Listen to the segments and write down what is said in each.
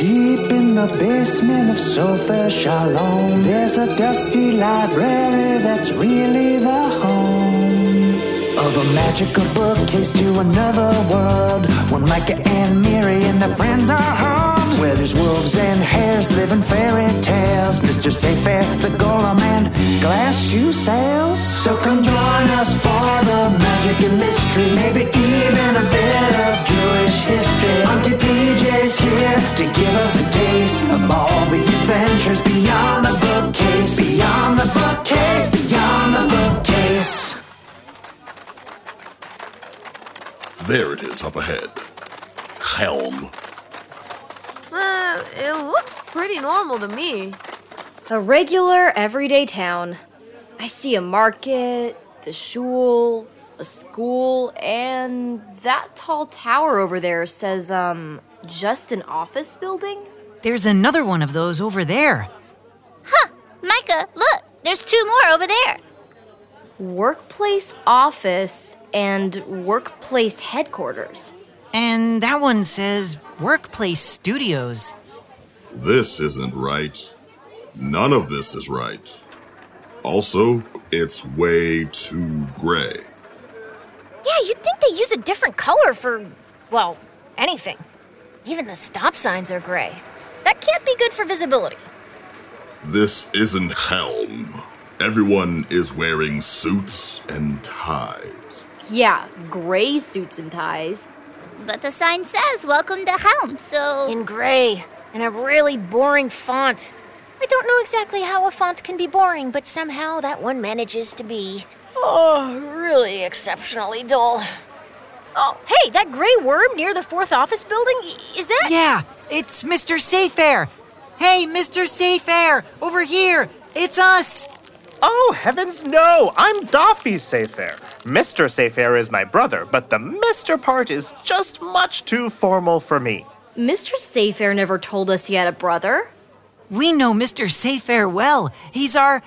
Deep in the basement of Sofa Shalom, there's a dusty library that's really the home of a magical bookcase to another world. When Micah and Miri and their friends are home, where there's wolves and hares living fairy tales. Mr. Sayfair, the golem, and glass shoe sales. So come join us for the magic and mystery, maybe even a bit of Jewish history. Auntie PJ's here to give us a taste of all the adventures beyond the bookcase, beyond the bookcase, beyond the bookcase. There it is up ahead. Chelm. Uh, it looks pretty normal to me. A regular, everyday town. I see a market, the shul, a school, and that tall tower over there says, um, just an office building? There's another one of those over there. Huh, Micah, look, there's two more over there. Workplace office and workplace headquarters. And that one says Workplace Studios. This isn't right. None of this is right. Also, it's way too gray. Yeah, you'd think they use a different color for, well, anything. Even the stop signs are gray. That can't be good for visibility. This isn't Chelm. Everyone is wearing suits and ties. Yeah, gray suits and ties. But the sign says, Welcome to Chelm, so. In gray, in a really boring font. I don't know exactly how a font can be boring, but somehow that one manages to be. Oh, really exceptionally dull. Oh, hey, that gray worm near the fourth office building? Is that. Yeah, it's Mr. Sayfair. Hey, Mr. Sayfair, over here. It's us. Oh, heavens no! I'm Daffy Sayfair. Mr. Sayfair is my brother, but the Mr. part is just much too formal for me. Mr. Sayfair never told us he had a brother. We know Mr. Sayfair well. He's our.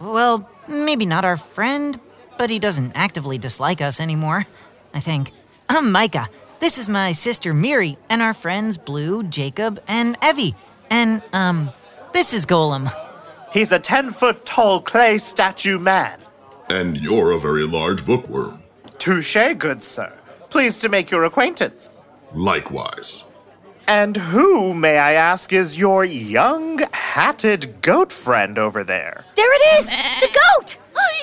Well, maybe not our friend, but he doesn't actively dislike us anymore. I think. I'm Micah. This is my sister Miri, and our friends Blue, Jacob, and Evie. And, um, this is Golem. He's a 10 foot tall clay statue man. And you're a very large bookworm. Touche, good sir. Pleased to make your acquaintance. Likewise. And who, may I ask, is your young, hatted goat friend over there? There it is! The goat!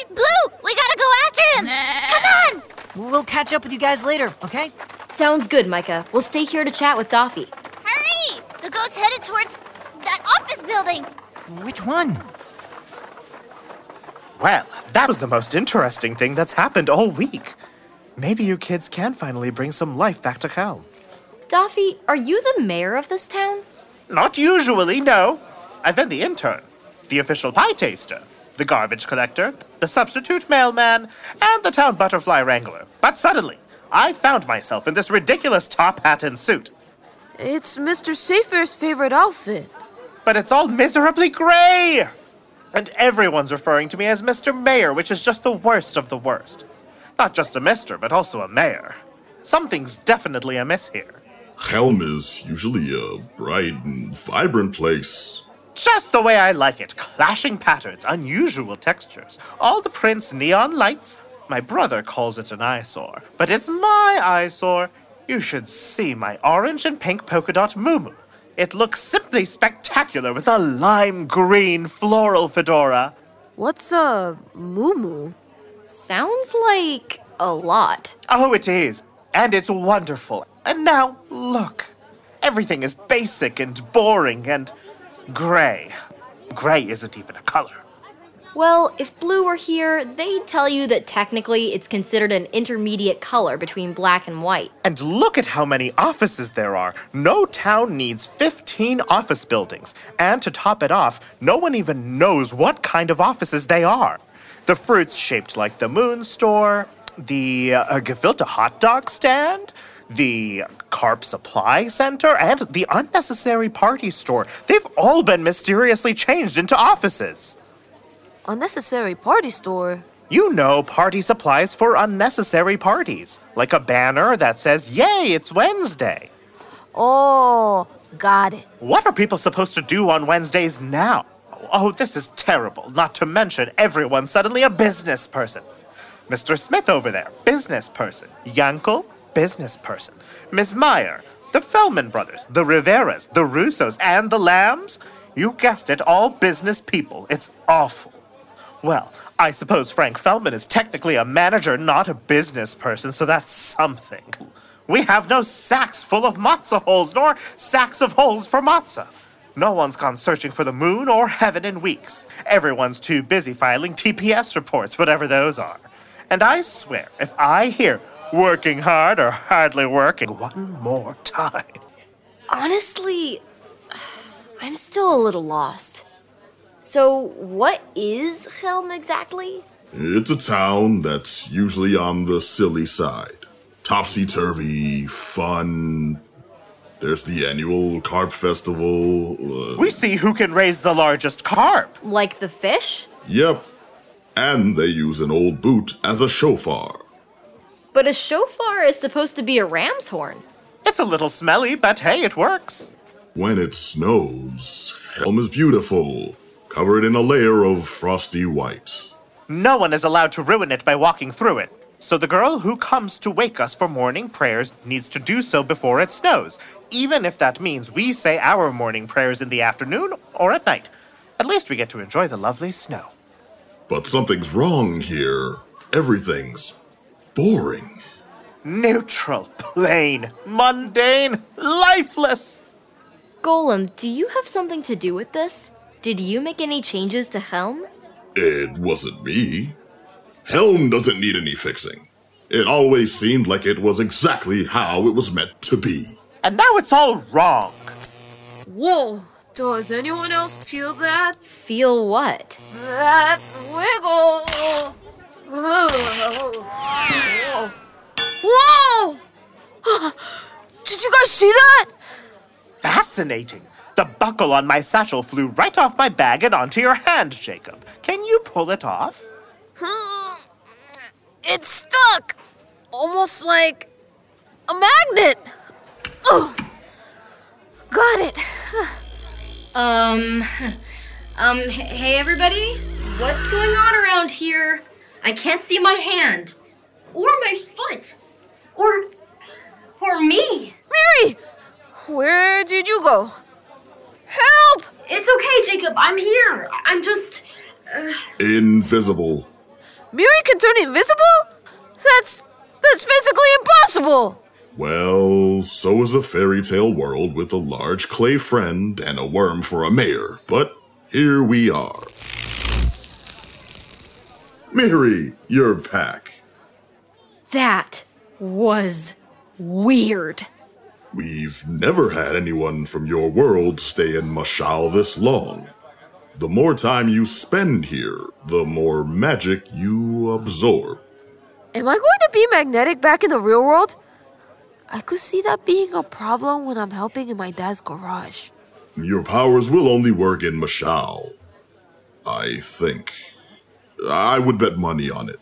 Blue, we gotta go after him! Come on! We'll catch up with you guys later, okay? Sounds good, Micah. We'll stay here to chat with Daffy. Hurry! The goat's headed towards that office building. Which one? Well, that was the most interesting thing that's happened all week. Maybe you kids can finally bring some life back to Chelm. Daffy, are you the mayor of this town? Not usually, no. I've been the intern, the official pie taster, the garbage collector, the substitute mailman, and the town butterfly wrangler. But suddenly, I found myself in this ridiculous top hat and suit. It's Mr. Sayfair's favorite outfit. But it's all miserably gray! And everyone's referring to me as Mr. Mayor, which is just the worst of the worst. Not just a mister, but also a mayor. Something's definitely amiss here. Chelm is usually a bright and vibrant place. Just the way I like it. Clashing patterns, unusual textures, all the prints, neon lights. My brother calls it an eyesore, but it's my eyesore. You should see my orange and pink polka dot muumuu. It looks simply spectacular with a lime green floral fedora. What's a muumuu? Sounds like a lot. Oh, it is. And it's wonderful. And now, look. Everything is basic and boring and gray. Gray isn't even a color. Well, if blue were here, they'd tell you that technically it's considered an intermediate color between black and white. And look at how many offices there are. No town needs 15 office buildings. And to top it off, no one even knows what kind of offices they are. The fruits shaped like the moon store, the uh, gefilte hot dog stand, the carp supply center, and the unnecessary party store. They've all been mysteriously changed into offices. Unnecessary party store. You know, party supplies for unnecessary parties, like a banner that says, Yay, it's Wednesday. Oh, Got it. What are people supposed to do on Wednesdays now? Oh, this is terrible. Not to mention, everyone's suddenly a business person. Mr. Smith over there, business person. Yankel, business person. Miss Meyer, the Fellman brothers, the Riveras, the Russos, and the Lambs. You guessed it, all business people. It's awful. Well, I suppose Frank Fellman is technically a manager, not a business person, so that's something. We have no sacks full of matzah holes, nor sacks of holes for matzah. No one's gone searching for the moon or heaven in weeks. Everyone's too busy filing TPS reports, whatever those are. And I swear, if I hear working hard or hardly working one more time, Honestly, I'm still a little lost. So, what is Chelm exactly? It's a town that's usually on the silly side. Topsy turvy, fun. There's the annual carp festival. Uh, we see who can raise the largest carp. Like the fish? yep. And they use an old boot as a shofar. But a shofar is supposed to be a ram's horn. It's a little smelly, but hey, it works. When it snows, Chelm is beautiful, covered in a layer of frosty white. No one is allowed to ruin it by walking through it. So the girl who comes to wake us for morning prayers needs to do so before it snows, even if that means we say our morning prayers in the afternoon or at night. At least we get to enjoy the lovely snow. But something's wrong here. Everything's boring. Neutral, plain, mundane, lifeless. Golem, do you have something to do with this? Did you make any changes to Chelm? It wasn't me. Chelm doesn't need any fixing. It always seemed like it was exactly how it was meant to be. And now it's all wrong. Whoa! Does anyone else feel that? Feel what? That wiggle! Whoa! Whoa! Did you guys see that? Fascinating. The buckle on my satchel flew right off my bag and onto your hand, Jacob. Can you pull it off? It's stuck! Almost like a magnet! Oh! Got it! Um, um, hey everybody? What's going on around here? I can't see my hand. Or my foot. Or, or me. Miri! Where did you go? Help! It's okay, Jacob. I'm here. I'm just. Uh, Invisible. Miri can turn invisible? That's that's physically impossible! Well, so is a fairy tale world with a large clay friend and a worm for a mayor. But here we are. Miri, you're back. that was weird. We've never had anyone from your world stay in Mashal this long. The more time you spend here, the more magic you absorb. Am I going to be magnetic back in the real world? I could see that being a problem when I'm helping in my dad's garage. Your powers will only work in Mashal. I think. I would bet money on it.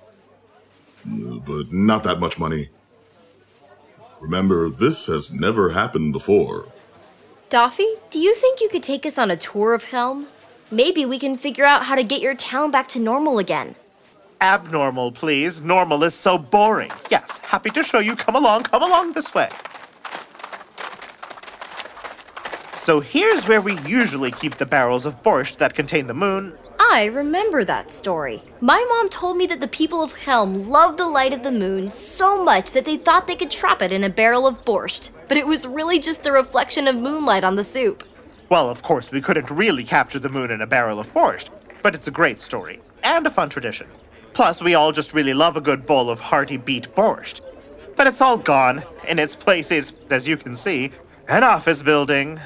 But not that much money. Remember, this has never happened before. Daffy, do you think you could take us on a tour of Chelm? Maybe we can figure out how to get your town back to normal again. Abnormal, please. Normal is so boring. Yes, happy to show you. Come along, come along this way. So here's where we usually keep the barrels of borscht that contain the moon. I remember that story. My mom told me that the people of Chelm loved the light of the moon so much that they thought they could trap it in a barrel of borscht, but it was really just the reflection of moonlight on the soup. Well, of course, we couldn't really capture the moon in a barrel of borscht, but it's a great story and a fun tradition. Plus, we all just really love a good bowl of hearty beet borscht. But it's all gone. and its place is, as you can see, an office building.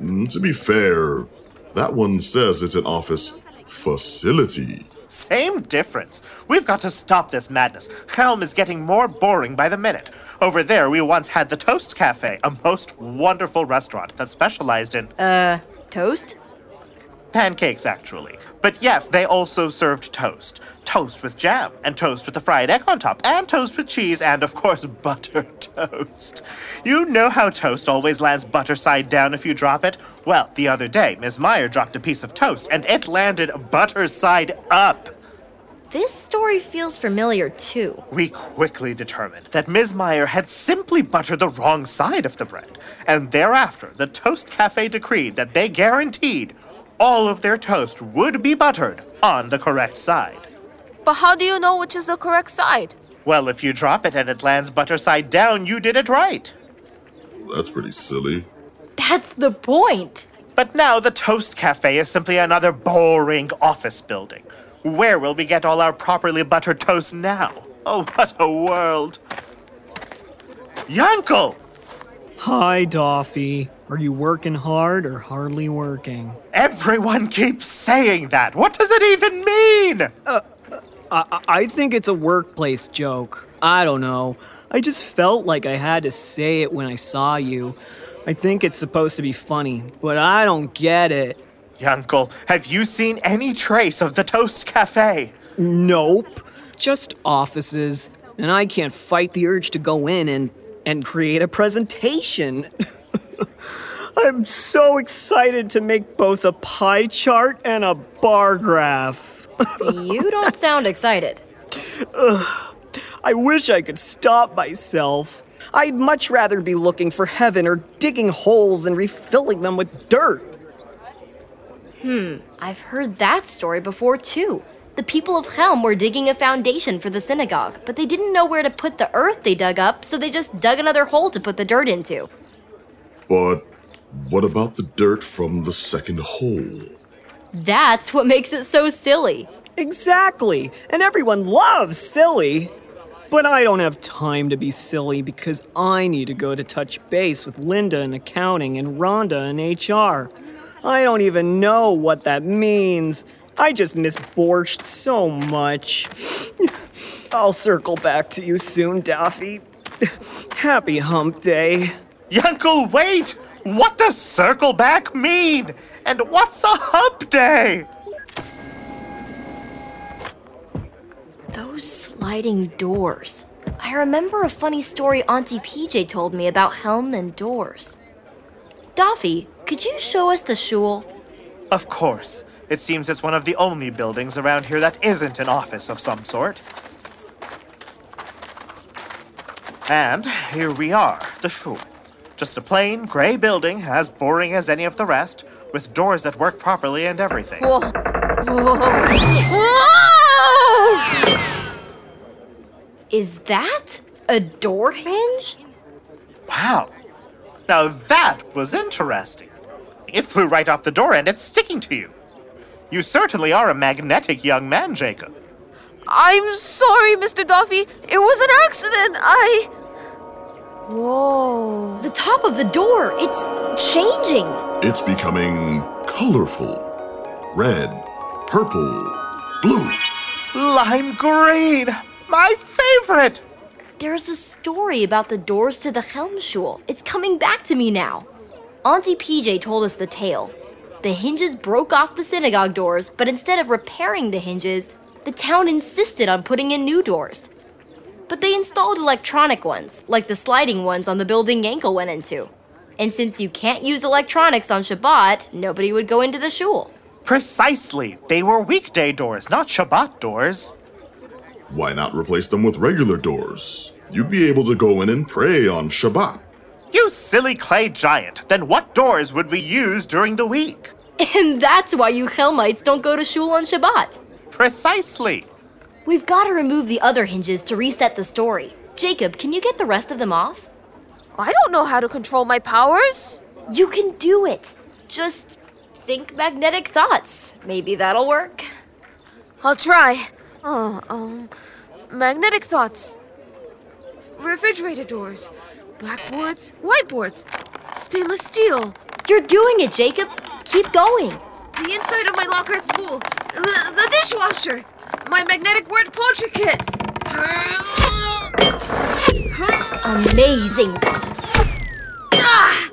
Mm, To be fair, that one says it's an office facility. Same difference. We've got to stop this madness. Chelm is getting more boring by the minute. Over there, we once had the Toast Cafe, a most wonderful restaurant that specialized in. Uh, toast? Pancakes, actually. But yes, they also served toast. Toast with jam, and toast with a fried egg on top, and toast with cheese, and of course, butter toast. You know how toast always lands butter side down if you drop it? Well, the other day, Ms. Meyer dropped a piece of toast, and it landed butter side up. This story feels familiar too. We quickly determined that Ms. Meyer had simply buttered the wrong side of the bread, and thereafter the Toast Cafe decreed that they guaranteed all of their toast would be buttered on the correct side. But how do you know which is the correct side? Well, if you drop it and it lands butter side down, you did it right. That's pretty silly. That's the point. But now the Toast Cafe is simply another boring office building. Where will we get all our properly buttered toast now? Oh, what a world. Yankel! Hi, Doffy. Are you working hard or hardly working? Everyone keeps saying that. What does it even mean? Uh, uh, I, I think it's a workplace joke. I don't know. I just felt like I had to say it when I saw you. I think it's supposed to be funny, but I don't get it. Yankel, have you seen any trace of the Toast Cafe? Nope. Just offices. And I can't fight the urge to go in and, and create a presentation. I'm so excited to make both a pie chart and a bar graph. You don't sound excited. I wish I could stop myself. I'd much rather be looking for heaven or digging holes and refilling them with dirt. Hmm, I've heard that story before too. The people of Chelm were digging a foundation for the synagogue, but they didn't know where to put the earth they dug up, so they just dug another hole to put the dirt into. But what about the dirt from the second hole? That's what makes it so silly. Exactly. And everyone loves silly. But I don't have time to be silly because I need to go to touch base with Linda in accounting and Rhonda in HR. I don't even know what that means. I just miss borscht so much. I'll circle back to you soon, Daffy. Happy hump day. Yankel, wait! What does circle back mean? And what's a hump day? Those sliding doors. I remember a funny story Auntie PJ told me about Chelm and doors. Doffy, could you show us the shul? Of course. It seems it's one of the only buildings around here that isn't an office of some sort. And here we are, the shul. Just a plain, gray building, as boring as any of the rest, with doors that work properly and everything. Whoa. Whoa. Whoa! Is that a door hinge? Wow. Now that was interesting. It flew right off the door and it's sticking to you. You certainly are a magnetic young man, Jacob. I'm sorry, Mr. Duffy. It was an accident. I. Whoa. The top of the door, it's changing. It's becoming colorful. Red, purple, blue. Lime green! My favorite! There's a story about the doors to the Helmschul. It's coming back to me now. Auntie PJ told us the tale. The hinges broke off the synagogue doors, but instead of repairing the hinges, the town insisted on putting in new doors. But they installed electronic ones, like the sliding ones on the building Yankel went into. And since you can't use electronics on Shabbat, nobody would go into the shul. Precisely. They were weekday doors, not Shabbat doors. Why not replace them with regular doors? You'd be able to go in and pray on Shabbat. You silly clay giant. Then what doors would we use during the week? And that's why you Chelmites don't go to shul on Shabbat. Precisely. We've got to remove the other hinges to reset the story. Jacob, can you get the rest of them off? I don't know how to control my powers. You can do it. Just think magnetic thoughts. Maybe that'll work. I'll try. Oh, um, magnetic thoughts. Refrigerator doors, blackboards, whiteboards, stainless steel, You're doing it, Jacob. Keep going. the inside of my locker at school, the, the dishwasher, my magnetic word poetry kit. Amazing. Ah!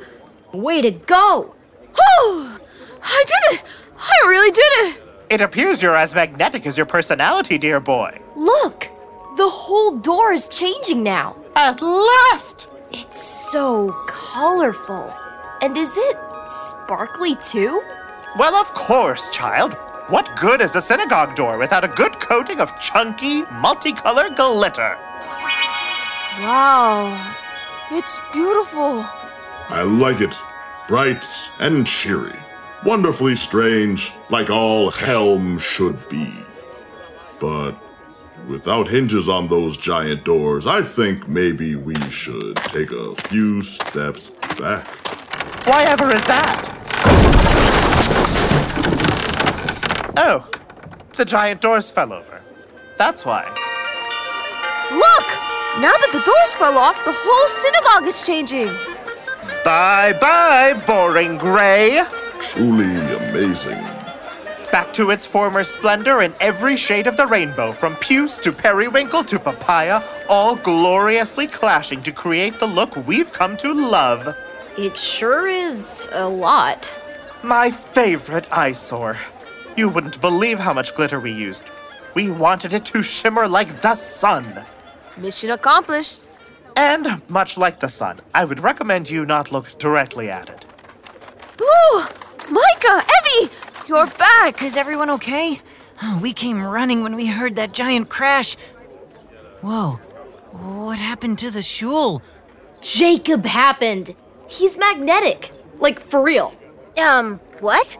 Way to go. Whew! I did it! I really did it! It appears you're as magnetic as your personality, dear boy. Look! The whole door is changing now. At last! It's so colorful. And is it sparkly too? Well, of course, child. What good is a synagogue door without a good coating of chunky, multicolored glitter? Wow. It's beautiful. I like it. Bright and cheery. Wonderfully strange, like all Chelm should be. But without hinges on those giant doors, I think maybe we should take a few steps back. Why ever is that? Oh, the giant doors fell over. That's why. Look! Now that the doors fell off, the whole synagogue is changing. Bye bye, boring gray. Truly amazing. Back to its former splendor in every shade of the rainbow, from puce to periwinkle to papaya, all gloriously clashing to create the look we've come to love. It sure is a lot. My favorite eyesore. You wouldn't believe how much glitter we used. We wanted it to shimmer like the sun. Mission accomplished. And much like the sun, I would recommend you not look directly at it. Blue! Micah! Evie! You're back! Is everyone okay? Oh, We came running when we heard that giant crash. Whoa, what happened to the shul? Jacob happened. He's magnetic. Like, for real. Um, what?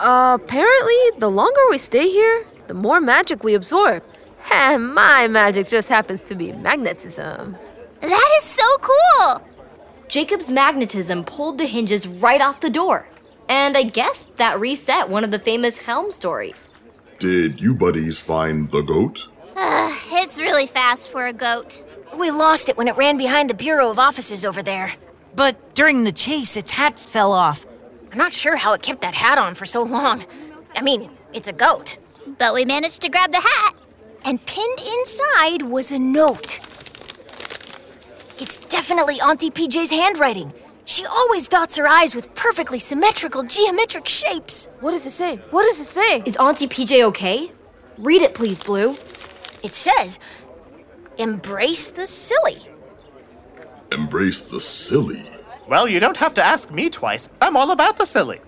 Uh, apparently, the longer we stay here, the more magic we absorb. And my magic just happens to be magnetism. That is so cool! Jacob's magnetism pulled the hinges right off the door. And I guess that reset one of the famous Chelm stories. Did you buddies find the goat? Uh, it's really fast for a goat. We lost it when it ran behind the Bureau of Offices over there. But during the chase, its hat fell off. I'm not sure how it kept that hat on for so long. I mean, it's a goat. But we managed to grab the hat. And pinned inside was a note. It's definitely Auntie PJ's handwriting. She always dots her eyes with perfectly symmetrical geometric shapes. What does it say? What does it say? Is Auntie PJ okay? Read it, please, Blue. It says, Embrace the silly. Embrace the silly. Well, you don't have to ask me twice. I'm all about the silly.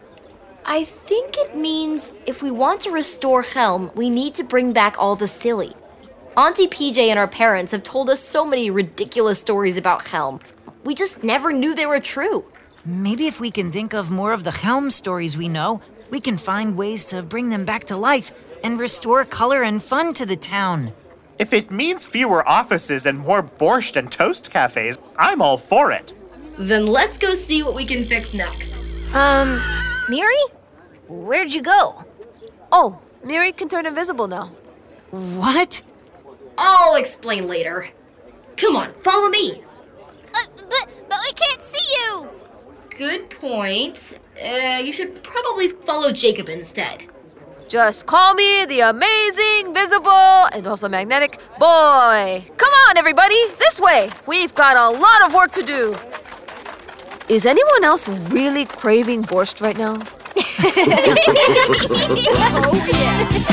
I think it means if we want to restore Chelm, we need to bring back all the silly. Auntie PJ and our parents have told us so many ridiculous stories about Chelm. We just never knew they were true. Maybe if we can think of more of the Chelm stories we know, we can find ways to bring them back to life and restore color and fun to the town. If it means fewer offices and more borscht and toast cafes, I'm all for it. Then let's go see what we can fix next. Um, Miri? Where'd you go? Oh, Miri can turn invisible now. What? I'll explain later. Come on, follow me. Uh, but, but I can't see you! Good point. Uh, you should probably follow Jacob instead. Just call me the amazing, visible, and also magnetic boy. Come on, everybody, this way. We've got a lot of work to do. Is anyone else really craving borscht right now? You're the bookcase.